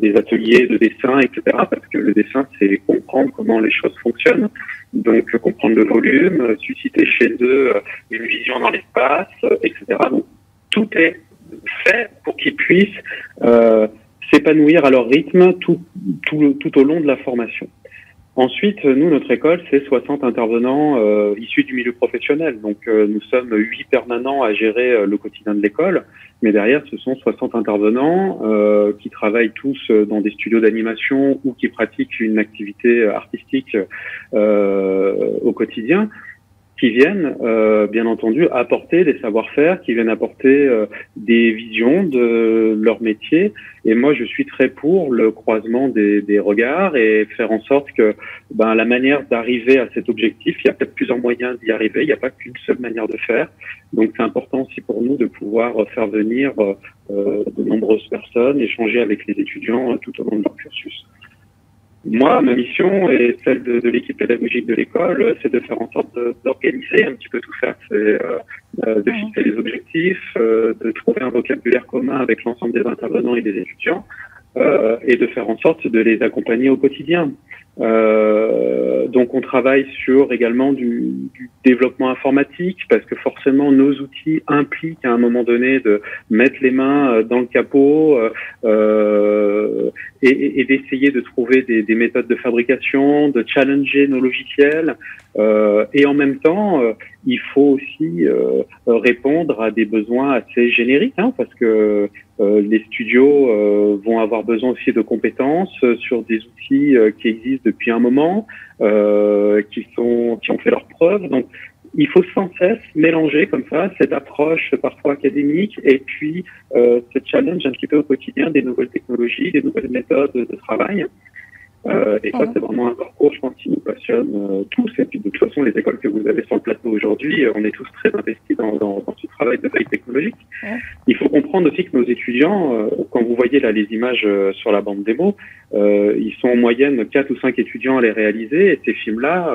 des ateliers de dessin, etc. Parce que le dessin, c'est comprendre comment les choses fonctionnent, donc comprendre le volume, susciter chez eux une vision dans l'espace, etc. Donc tout est fait pour qu'ils puissent s'épanouir à leur rythme tout, tout, tout, au long de la formation. Ensuite, nous, notre école, c'est 60 intervenants euh, issus du milieu professionnel. Donc, euh, nous sommes 8 permanents à gérer euh, le quotidien de l'école, mais derrière, ce sont 60 intervenants qui travaillent tous dans des studios d'animation ou qui pratiquent une activité artistique au quotidien qui viennent, euh, bien entendu, apporter des savoir-faire, qui viennent apporter euh, des visions de leur métier. Et moi, je suis très pour le croisement des, des regards et faire en sorte que ben, la manière d'arriver à cet objectif, il y a peut-être plusieurs moyens d'y arriver, il n'y a pas qu'une seule manière de faire. Donc, c'est important aussi pour nous de pouvoir faire venir euh, de nombreuses personnes, échanger avec les étudiants tout au long de leur cursus. Moi, ma mission et celle de, l'équipe pédagogique de l'école, c'est de faire en sorte d'organiser un petit peu tout ça. C'est euh, euh, de fixer les objectifs, euh, de trouver un vocabulaire commun avec l'ensemble des intervenants et des étudiants, et de faire en sorte de les accompagner au quotidien. Euh, donc on travaille sur également du, du, développement informatique parce que forcément nos outils impliquent à un moment donné de mettre les mains euh, dans le capot euh, et, et d'essayer de trouver des, des, méthodes de fabrication, de challenger nos logiciels. Euh, et en même temps euh, il faut aussi euh, répondre à des besoins assez génériques hein, parce que les studios vont avoir besoin aussi de compétences sur des outils qui existent depuis un moment, qui sont qui ont fait leurs preuves. Donc il faut sans cesse mélanger comme ça cette approche parfois académique et puis euh, ce challenge un petit peu au quotidien des nouvelles technologies, des nouvelles méthodes de travail. Euh, et ça, c'est vraiment un parcours, je pense, qui nous passionne euh, tous. Et puis, de toute façon, les écoles que vous avez sur le plateau aujourd'hui, euh, on est tous très investis dans, dans, dans ce travail de veille technologique. Il faut comprendre aussi que nos étudiants, quand vous voyez là les images sur la bande démo, ils sont en moyenne 4 ou 5 étudiants à les réaliser. Et ces films-là,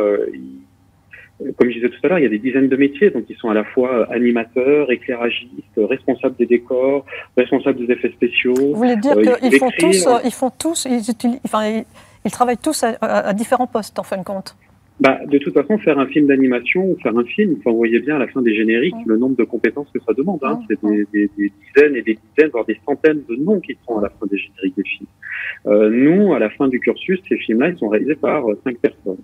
comme je disais tout à l'heure, il y a des dizaines de métiers, donc ils sont à la fois animateurs, éclairagistes, responsables des décors, responsables des effets spéciaux. Vous voulez dire qu'ils font tous, ils font tous, ils utilisent, enfin, ils travaillent tous à, à, différents postes, en fin de compte. Bah, de toute façon, faire un film d'animation ou faire un film, vous voyez bien à la fin des génériques le nombre de compétences que ça demande. Hein. C'est des, des, des, dizaines et des dizaines, voire des centaines de noms qui sont à la fin des génériques des films. Euh, nous, à la fin du cursus, ces films-là, ils sont réalisés par euh, cinq personnes.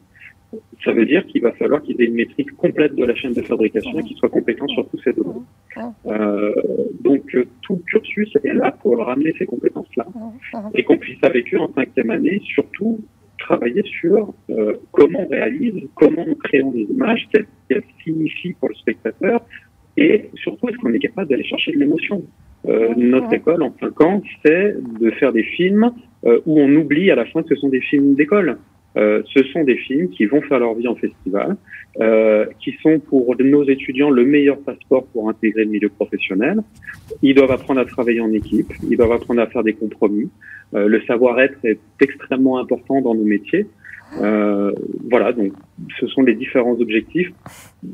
Ça veut dire qu'il va falloir qu'ils aient une maîtrise complète de la chaîne de fabrication et qu'ils soient compétents sur tous ces domaines. Euh, donc, tout le cursus est là pour leur amener ces compétences-là et qu'on puisse, avec eux, en cinquième année, surtout travailler sur euh, comment on réalise, comment on crée des images, qu'elles qu signifient pour le spectateur, et surtout est-ce qu'on est capable d'aller chercher de l'émotion. Euh, notre école en cinq ans, c'est de faire des films euh, où on oublie à la fin que ce sont des films d'école. Euh, ce sont des films qui vont faire leur vie en festival, euh, qui sont pour nos étudiants le meilleur passeport pour intégrer le milieu professionnel. Ils doivent apprendre à travailler en équipe, ils doivent apprendre à faire des compromis. Euh, le savoir-être est extrêmement important dans nos métiers. Euh, voilà, donc ce sont les différents objectifs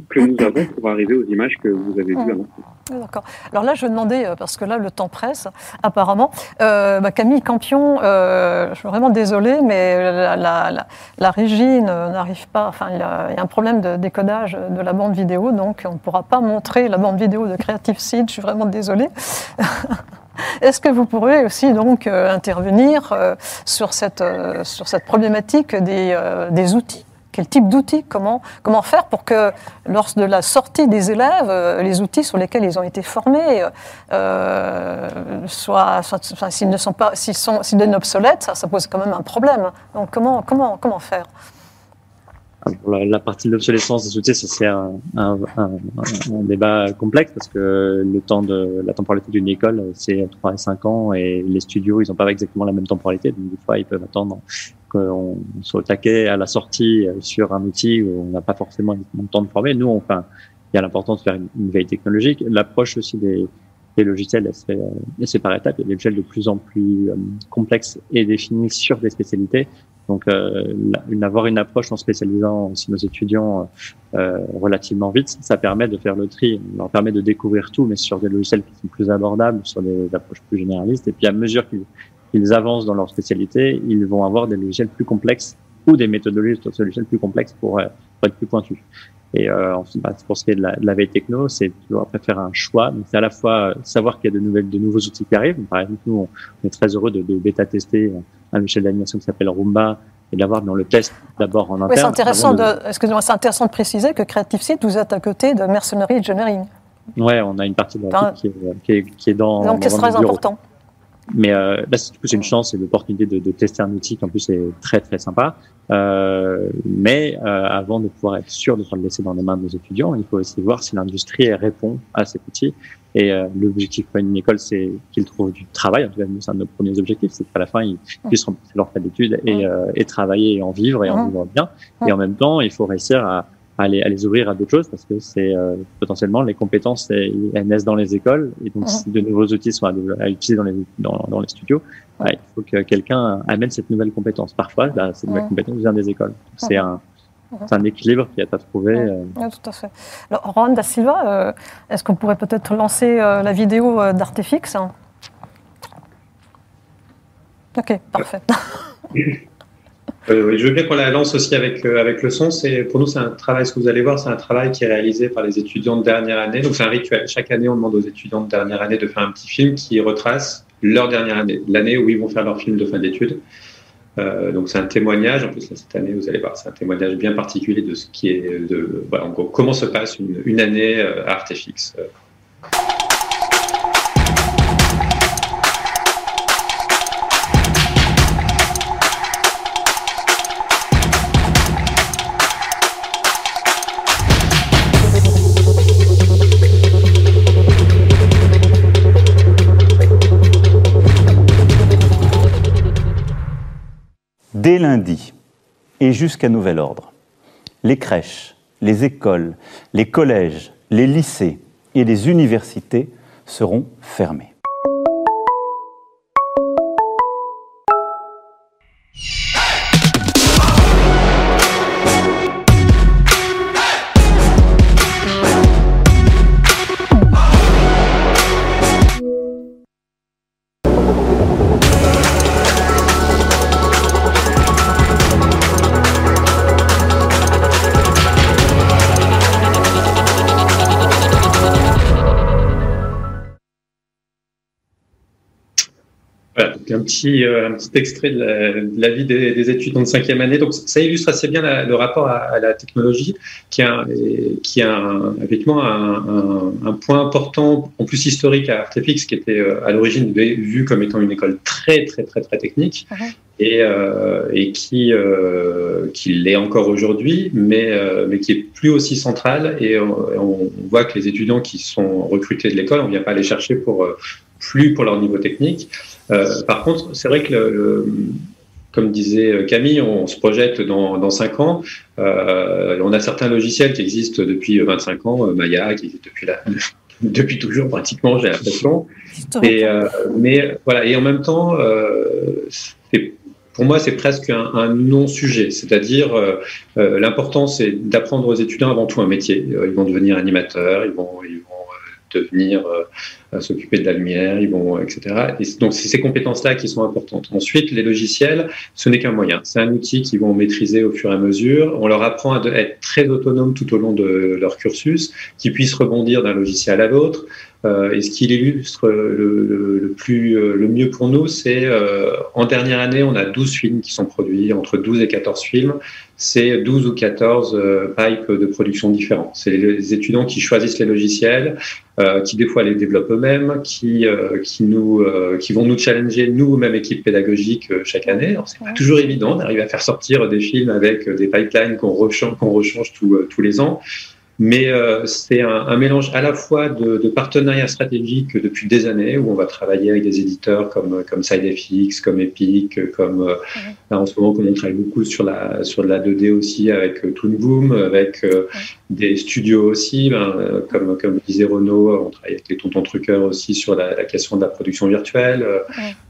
que nous avons pour arriver aux images que vous avez vues avant. D'accord. Alors là, je vais demander, parce que là, le temps presse, apparemment. Euh, bah, Camille Campion, euh, je suis vraiment désolée, mais la, la, la, régie n'arrive pas. Enfin, il y, a, il y, a, un problème de décodage de la bande vidéo, donc on ne pourra pas montrer la bande vidéo de Creative Seed. Je suis vraiment désolée. Est-ce que vous pourrez aussi donc euh, intervenir euh, sur, cette, euh, sur cette problématique des, outils? Quel type d'outils? Comment, faire pour que, lors de la sortie des élèves, les outils sur lesquels ils ont été formés soient, s'ils ne sont pas, s'ils sont, obsolètes, ça, ça, pose quand même un problème. Donc, comment, comment, comment faire? La, partie de l'obsolescence des outils, c'est un, un, débat complexe parce que le temps de la temporalité d'une école, c'est 3 et 5 ans et les studios, ils n'ont pas exactement la même temporalité. Donc, des fois, ils peuvent attendre qu'on soit au à la sortie sur un outil où on n'a pas forcément le temps de former. Nous, enfin, il y a l'importance de faire une, une veille technologique. L'approche aussi des, des logiciels, c'est par étapes. Il y a des logiciels de plus en plus euh, complexes et définis sur des spécialités. Donc, euh, avoir une approche en spécialisant aussi nos étudiants euh, relativement vite, ça permet de faire le tri, ça leur permet de découvrir tout, mais sur des logiciels qui sont plus abordables, sur des, approches plus généralistes. Et puis, à mesure qu'ils qu'ils avancent dans leur spécialité, ils vont avoir des logiciels plus complexes ou des méthodologies de logiciels plus complexes pour, euh, pour être plus pointus. Et euh, bah, pour ce qui est de la, de la veille techno, c'est toujours après faire un choix. Donc c'est à la fois savoir qu'il y a de nouvelles, de nouveaux outils qui arrivent. Par exemple, nous, on est très heureux de, de bêta tester un logiciel d'animation qui s'appelle Roomba et d'avoir dans le test d'abord en interne. Oui, c'est intéressant de, de... c'est intéressant de préciser que Creative Site, vous êtes à côté de Mercenary Engineering. Ouais, on a une partie de l'équipe qui, qui, est, qui est dans. Donc, c'est très important. Mais euh, là, du coup, c'est une chance et l'opportunité de, de, tester un outil qui en plus est très très sympa. Euh, mais euh, avant de pouvoir être sûr de pouvoir le laisser dans les mains de nos étudiants, il faut aussi voir si l'industrie répond à cet outil. Et euh, l'objectif pour une école, c'est qu'ils trouvent du travail. En tout cas, c'est un de nos premiers objectifs, c'est qu'à la fin, ils puissent remplacer leur fait d'études et, euh, et, travailler et en vivre et en vivre bien. Et en même temps, il faut réussir à à les, à les ouvrir à d'autres choses parce que c'est euh, potentiellement les compétences elles naissent dans les écoles et donc si de nouveaux outils sont à, à utiliser dans les dans, dans les studios. Bah, il faut que quelqu'un amène cette nouvelle compétence. Parfois bah, cette nouvelle compétence vient des écoles. C'est un c'est un équilibre qui est à trouver. Oui, oui, tout à fait. Alors, Juan da Silva, euh, est-ce qu'on pourrait peut-être lancer euh, la vidéo d'Artefix Ok, parfait. Euh, je veux bien qu'on la lance aussi avec, euh, avec le son. C'est, pour nous, c'est un travail, ce que vous allez voir, c'est un travail qui est réalisé par les étudiants de dernière année. Donc, c'est un rituel. Chaque année, on demande aux étudiants de dernière année de faire un petit film qui retrace leur dernière année, l'année où ils vont faire leur film de fin d'études. Euh, donc, c'est un témoignage. En plus, cette année, vous allez voir, c'est un témoignage bien particulier de ce qui est, de, voilà, comment se passe une, une année à Artefix. Lundi et jusqu'à nouvel ordre, les crèches, les écoles, les collèges, les lycées et les universités seront fermés. Petit, euh, un petit extrait de la, vie des, étudiants de cinquième année. Donc, ça illustre assez bien le rapport à, la technologie, qui a, qui a un, effectivement un, un, point important, en plus historique à Artefix, qui était euh, à l'origine vu comme étant une école très, très, très, très technique. Et, euh, et, qui, qui l'est encore aujourd'hui, mais, mais qui est plus aussi centrale. Et on, voit que les étudiants qui sont recrutés de l'école, on ne vient pas les chercher pour, plus pour leur niveau technique. Euh, par contre, c'est vrai que comme disait Camille, on se projette dans, dans 5 ans. Euh, on a certains logiciels qui existent depuis 25 ans, Maya qui existe depuis, la, depuis toujours pratiquement, j'ai l'impression. Et, euh, mais voilà, et en même temps, pour moi, c'est presque un, non-sujet. C'est-à-dire, l'important, c'est d'apprendre aux étudiants avant tout un métier. Ils vont devenir animateurs, ils vont, ils vont devenir euh, s'occuper de la lumière, ils vont, etc. Et donc, c'est ces compétences-là qui sont importantes. Ensuite, les logiciels, ce n'est qu'un moyen. C'est un outil qu'ils vont maîtriser au fur et à mesure. On leur apprend à être très autonome tout au long de leur cursus, qu'ils puissent rebondir d'un logiciel à l'autre. Euh, et ce qui illustre le, le, plus, euh, le mieux pour nous, c'est euh, en dernière année, on a 12 films qui sont produits, entre 12 et 14 films. C'est 12 ou 14 euh, pipes de production différents. C'est les, étudiants qui choisissent les logiciels, euh, qui des fois les développent eux-mêmes, qui, qui, nous, qui vont nous challenger, nous, même équipe pédagogique, chaque année. Alors, c'est pas toujours évident d'arriver à faire sortir des films avec des pipelines qu'on rechange, qu'on rechange tous les ans. Mais euh, c'est un, un, mélange à la fois de, de, partenariats stratégiques depuis des années, où on va travailler avec des éditeurs comme, comme SideFX, comme Epic, comme euh, là, en ce moment, comme on travaille beaucoup sur la, sur la 2D aussi avec euh, Toon Boom, avec euh, des studios aussi, ben, comme, comme disait Renaud, on travaille avec les tontons truqueurs aussi sur la, la question de la production virtuelle,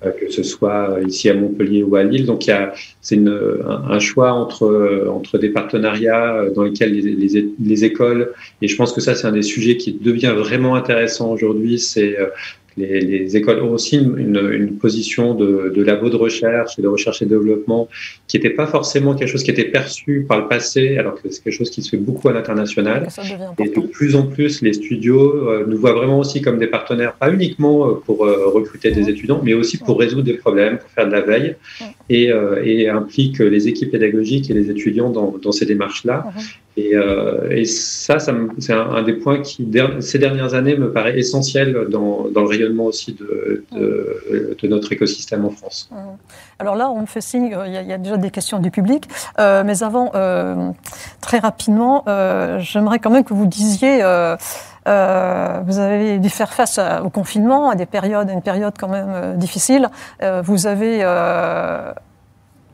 que ce soit ici à Montpellier ou à Lille. Donc il y a c'est un, un, choix entre, entre des partenariats dans lesquels les, les, les écoles et je pense que ça, c'est un des sujets qui devient vraiment intéressant aujourd'hui. C'est euh, les, écoles ont aussi une, position de, de, labo de recherche et de recherche et développement qui n'était pas forcément quelque chose qui était perçu par le passé, alors que c'est quelque chose qui se fait beaucoup à l'international. Et de plus en plus, les studios euh, nous voient vraiment aussi comme des partenaires, pas uniquement euh, pour recruter des étudiants, mais aussi pour résoudre des problèmes, pour faire de la veille, et, et impliquent les équipes pédagogiques et les étudiants dans, dans ces démarches-là. Et, euh, et, ça, c'est un, des points qui, ces dernières années, me paraît essentiel dans, le rayonnement aussi de, notre écosystème en France. Mmh. Alors là, on me fait signe, euh, il y, a, déjà des questions du public, euh, mais avant, très rapidement, j'aimerais quand même que vous disiez, vous avez dû faire face au confinement, à des périodes, à une période quand même difficile. vous avez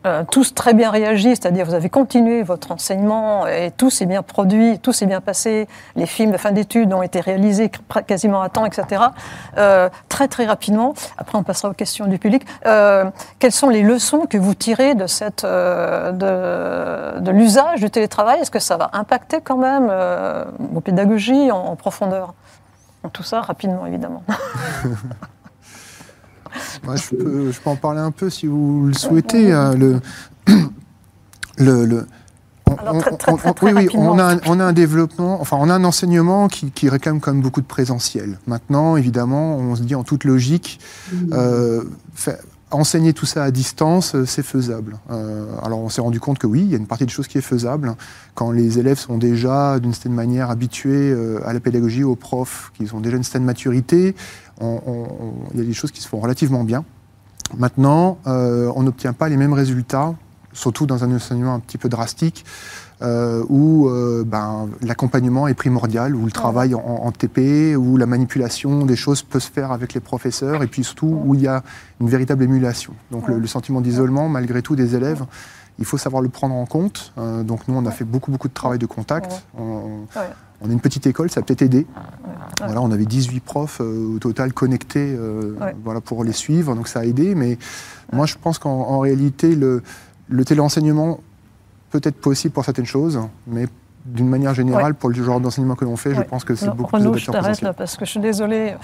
euh, tous très bien réagi, c'est-à-dire vous avez continué votre enseignement et tout s'est bien produit, tout s'est bien passé. Les films de fin d'études ont été réalisés quasiment à temps, etc. Euh, très très rapidement. Après, on passera aux questions du public. Euh, quelles sont les leçons que vous tirez de cette de, l'usage du télétravail? Est-ce que ça va impacter quand même vos pédagogies en, en profondeur? Tout ça rapidement, évidemment. Ouais, je, peux, je peux en parler un peu si vous le souhaitez. hein, le, le, le- on- a, un, développement, enfin, on a un enseignement qui, qui réclame quand même beaucoup de présentiel. Maintenant, évidemment, on se dit en toute logique, euh, fa- enseigner tout ça à distance, euh, c'est faisable. Euh, alors, on s'est rendu compte que oui, il y a une partie des choses qui est faisable quand les élèves sont déjà d'une certaine manière habitués euh, à la pédagogie, aux profs, qu'ils ont déjà une certaine maturité. Il y a des choses qui se font relativement bien. Maintenant, euh, on n'obtient pas les mêmes résultats, surtout dans un enseignement un petit peu drastique, euh, où euh, ben, l'accompagnement est primordial, où le travail en, en TP, où la manipulation des choses peut se faire avec les professeurs, et puis surtout où il y a une véritable émulation. Donc le, le sentiment d'isolement, malgré tout, des élèves, il faut savoir le prendre en compte. Euh, donc nous, on a fait beaucoup, beaucoup de travail de contact. On, Ouais. on est une petite école, ça a peut-être aidé. Ouais. Voilà, on avait 18 profs euh, au total connectés euh, Ouais. voilà, pour les suivre, donc ça a aidé. Mais moi, je pense qu'en en réalité, le, le téléenseignement peut être possible pour certaines choses, mais d'une manière générale, pour le genre d'enseignement que l'on fait, je pense que c'est beaucoup Renaud, plus je adapté en t'arrête là parce que je suis désolée.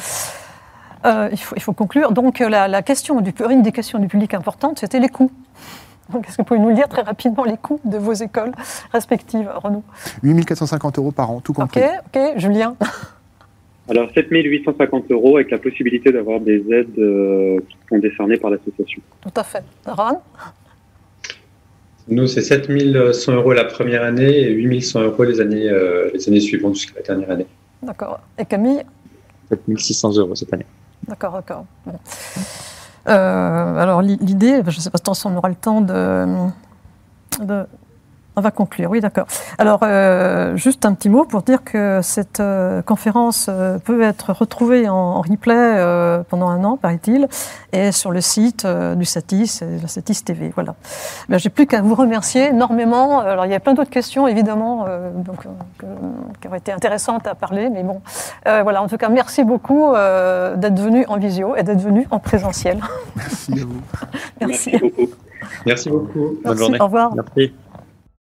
Euh, il, faut, il faut conclure. Donc, la, la question du, une des questions du public importante, c'était les coûts. Donc, est-ce que vous pouvez nous lire très rapidement les coûts de vos écoles respectives, Renaud? 8450 euros par an, tout compris. Ok, ok, Julien. Alors 7850 euros avec la possibilité d'avoir des aides euh, qui sont décernées par l'association. Tout à fait. Ron? Nous, c'est 7100 euros la première année et 8100 euros les années, euh, les années suivantes jusqu'à la dernière année. D'accord. Et Camille? 7600 euros cette année. D'accord, d'accord. Bon. Euh, alors l'i- l'idée, je ne sais pas si on aura le temps de, de- On va conclure, oui, d'accord. Alors, euh, juste un petit mot pour dire que cette euh, conférence euh, peut être retrouvée en, en replay euh, pendant un an, paraît-il, et sur le site euh, du Satis, la Satis TV. Voilà. Ben, J'ai plus qu'à vous remercier énormément. Alors, il y a plein d'autres questions, évidemment, euh, donc, euh, qui auraient été intéressantes à parler, mais bon. Euh, voilà, en tout cas, merci beaucoup euh, d'être venu en visio et d'être venu en présentiel. Merci à vous. merci. Merci beaucoup. Merci beaucoup. Bonne Merci, journée. Au revoir. Merci.